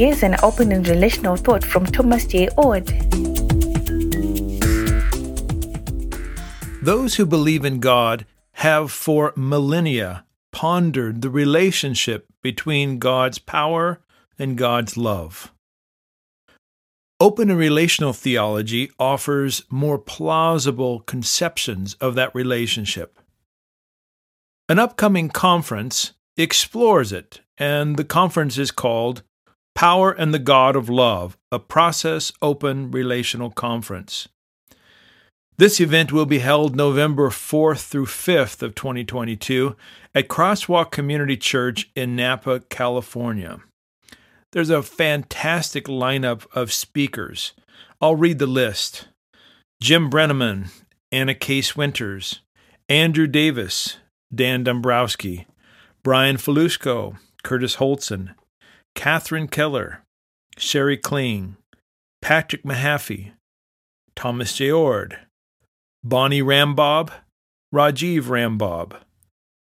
Here's an open and relational thought from Thomas J. Oord. Those who believe in God have for millennia pondered the relationship between God's power and God's love. Open and relational theology offers more plausible conceptions of that relationship. An upcoming conference explores it, and the conference is called Power and the God of Love, a process open relational conference. This event will be held November 4th through 5th of 2022 at Crosswalk Community Church in Napa, California. There's a fantastic lineup of speakers. I'll read the list Jim Brenneman, Anna Case Winters, Andrew Davis, Dan Dombrowski, Brian Falusco, Curtis Holtzen, Catherine Keller, Sheri Kling, Patrick Mahaffey, Thomas J. Oord, Bonnie Rambob, Rajiv Rambob,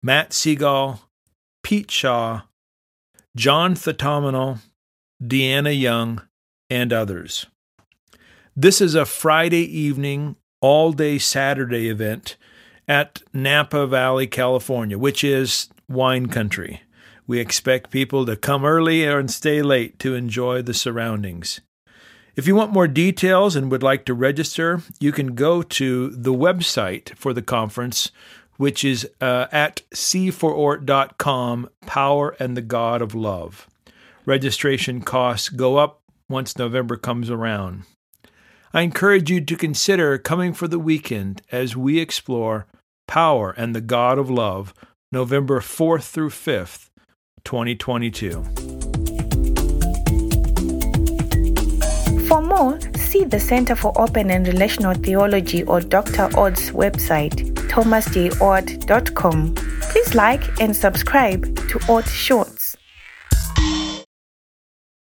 Matt Segall, Pete Shaw, John Thatamanil, Deanna Young, and others. This is a Friday evening, all day Saturday event at Napa Valley, California, which is wine country. We expect people to come early and stay late to enjoy the surroundings. If you want more details and would like to register, you can go to the website for the conference, which is uh, at c4ort.com, Power and the God of Love. Registration costs go up once November comes around. I encourage you to consider coming for the weekend as we explore Power and the God of Love, November 4th through 5th, 2022. For more, see the Center for Open and Relational Theology or Dr. Oord's website, thomasjoord.com. Please like and subscribe to Oord Short.